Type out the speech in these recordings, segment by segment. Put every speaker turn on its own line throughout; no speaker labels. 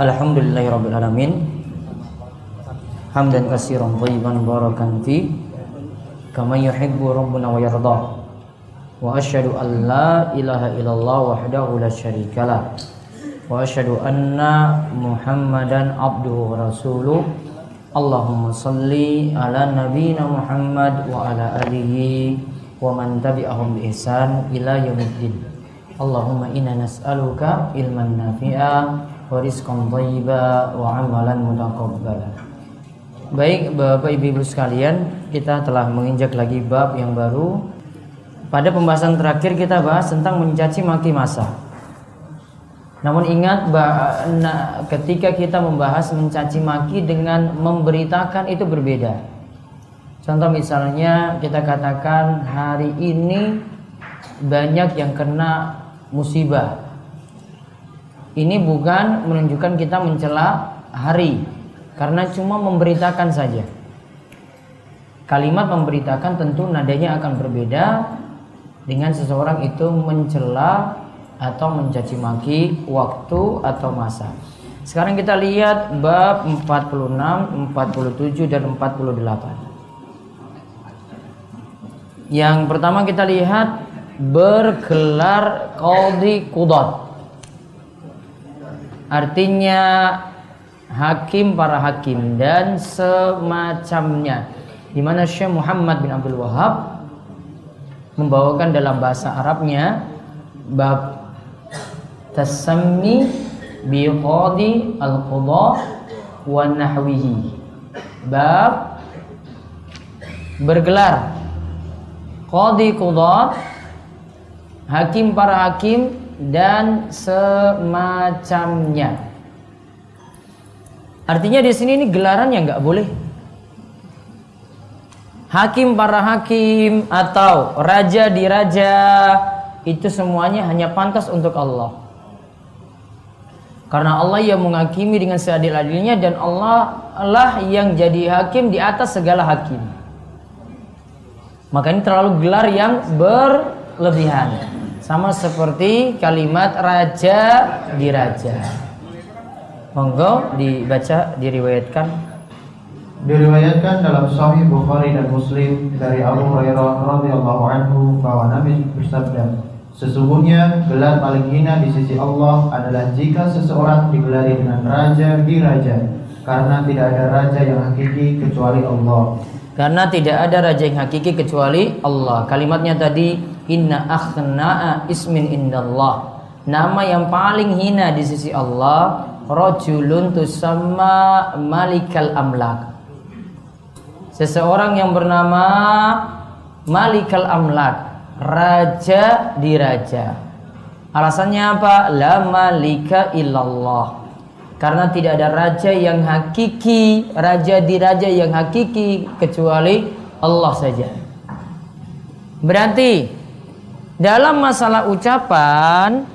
Alhamdulillahirabbil alamin. Hamdan katsiran thayyiban barakan fi kama yuhibbu rabbuna wa yarda. Wa asyhadu an la ilaha illallah wahdahu la syarikalah. Wa asyhadu anna Muhammadan abduhu rasuluh. Allahumma salli ala nabiyina Muhammad wa ala alihi wa man tabi'ahum bi ihsan ila yaumiddin. Allahumma inna nas'aluka ilman nafi'a wa rizqan thayyiba wa amalan mutaqabbala. Baik Bapak Ibu sekalian, kita telah menginjak lagi bab yang baru. Pada pembahasan terakhir kita bahas tentang mencaci maki masa. Namun ingat nah, ketika kita membahas mencaci maki dengan memberitakan itu berbeda. Contoh misalnya kita katakan hari ini banyak yang kena musibah. Ini bukan menunjukkan kita mencela hari karena cuma memberitakan saja. Kalimat memberitakan tentu nadanya akan berbeda dengan seseorang itu mencela atau mencaci maki waktu atau masa. Sekarang kita lihat bab 46, 47 dan 48. Yang pertama kita lihat bergelar qadhi qudat. Artinya hakim para hakim dan semacamnya. Di mana Syekh Muhammad bin Abdul Wahab membawakan dalam bahasa Arabnya bab tasammi bi qadi al qada wa nahwihi bab bergelar qadi qudat hakim para hakim dan semacamnya artinya di sini ini gelaran yang nggak boleh hakim para hakim atau raja di raja itu semuanya hanya pantas untuk Allah karena Allah yang menghakimi dengan seadil-adilnya dan Allah lah yang jadi hakim di atas segala hakim. Maka ini terlalu gelar yang berlebihan. Sama seperti kalimat raja di raja. Monggo dibaca, diriwayatkan.
Diriwayatkan dalam Sahih Bukhari dan Muslim dari Abu Hurairah radhiyallahu anhu bahwa Nabi bersabda, Sesungguhnya gelar paling hina di sisi Allah adalah jika seseorang digelari dengan raja di raja karena tidak ada raja yang hakiki kecuali Allah.
Karena tidak ada raja yang hakiki kecuali Allah. Kalimatnya tadi inna akhna'a ismin indallah. Nama yang paling hina di sisi Allah rajulun tusamma malikal amlak. Seseorang yang bernama Malikal Amlak raja di raja. Alasannya apa? La malika illallah. Karena tidak ada raja yang hakiki, raja di raja yang hakiki kecuali Allah saja. Berarti dalam masalah ucapan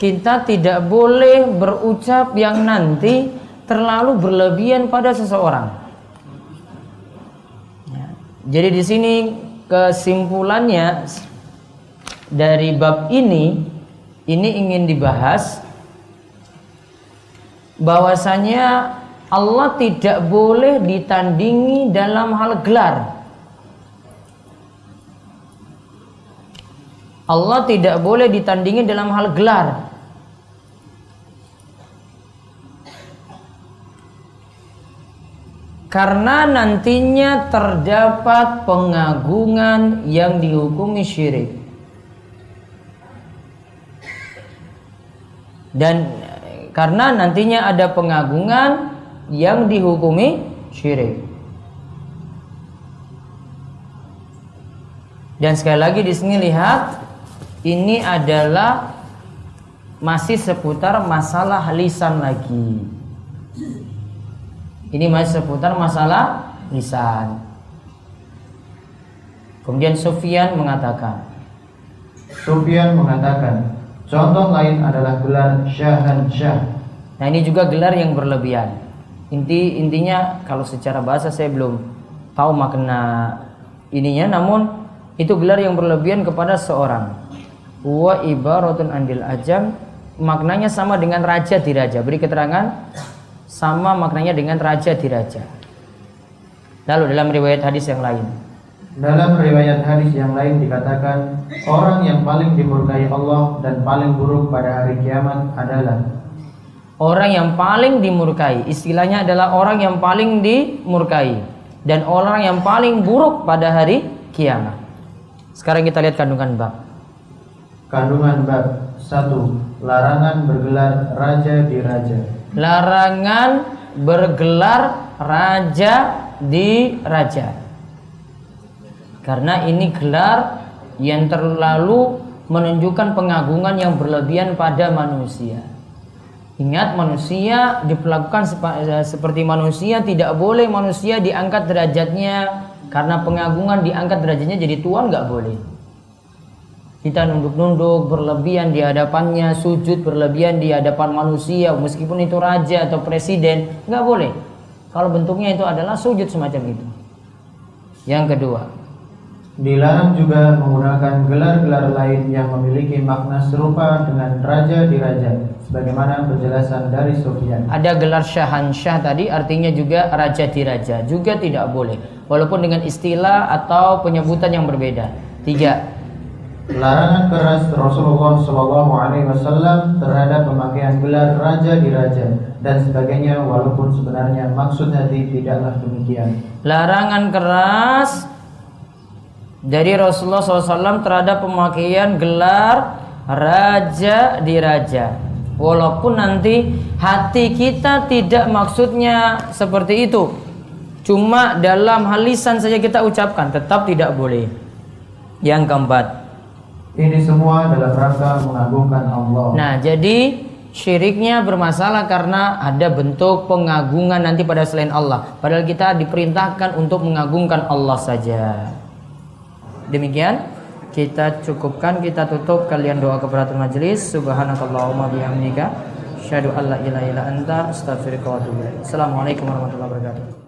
kita tidak boleh berucap yang nanti terlalu berlebihan pada seseorang. Ya. Jadi di sini kesimpulannya dari bab ini ini ingin dibahas bahwasanya Allah tidak boleh ditandingi dalam hal gelar. Allah tidak boleh ditandingi dalam hal gelar. Karena nantinya terdapat pengagungan yang dihukumi syirik. Dan karena nantinya ada pengagungan yang dihukumi syirik. Dan sekali lagi di sini lihat ini adalah masih seputar masalah lisan lagi. Ini masih seputar masalah lisan. Kemudian Sufyan mengatakan,
Sufyan mengatakan, contoh lain adalah gelar syahan syah.
Nah ini juga gelar yang berlebihan. Inti intinya kalau secara bahasa saya belum tahu makna ininya, namun itu gelar yang berlebihan kepada seorang. Wa ibaratun andil ajam maknanya sama dengan raja di raja. Beri keterangan sama maknanya dengan raja di raja. Lalu dalam riwayat hadis yang lain,
Dalam riwayat hadis yang lain dikatakan, orang yang paling dimurkai Allah dan paling buruk pada hari kiamat adalah
orang yang paling dimurkai, istilahnya adalah orang yang paling dimurkai dan orang yang paling buruk pada hari kiamat. Sekarang kita lihat kandungan bab.
Kandungan bab 1. Larangan bergelar raja di raja.
Larangan bergelar raja di raja. Karena ini gelar yang terlalu menunjukkan pengagungan yang berlebihan pada manusia. Ingat manusia diperlakukan eh, seperti manusia tidak boleh manusia diangkat derajatnya karena pengagungan diangkat derajatnya jadi tuan nggak boleh. Kita nunduk-nunduk berlebihan di hadapannya, sujud berlebihan di hadapan manusia, meskipun itu raja atau presiden, nggak boleh. Kalau bentuknya itu adalah sujud semacam itu. Yang kedua,
Dilarang juga menggunakan gelar-gelar lain yang memiliki makna serupa dengan raja di raja, sebagaimana penjelasan dari Sufyan.
ada gelar syahansyah tadi artinya juga raja di raja, juga tidak boleh. Walaupun dengan istilah atau penyebutan yang berbeda. Tiga,
Larangan keras Rasulullah Shallallahu Alaihi Wasallam terhadap pemakaian gelar raja di raja dan sebagainya, walaupun sebenarnya maksud hati tidaklah demikian.
larangan keras dari Rasulullah SAW terhadap pemakaian gelar raja di raja. Walaupun nanti hati kita tidak maksudnya seperti itu. Cuma dalam hal lisan saja kita ucapkan tetap tidak boleh. Yang keempat.
Ini semua dalam rangka mengagungkan Allah.
Nah, jadi syiriknya bermasalah karena ada bentuk pengagungan nanti pada selain Allah. Padahal kita diperintahkan untuk mengagungkan Allah saja. Demikian kita cukupkan, kita tutup kalian doa keberatan majelis. Subhanakallahumma bihamdika asyhadu an la ilaha illa anta astaghfiruka wa atubu ilaik. Assalamualaikum warahmatullahi wabarakatuh.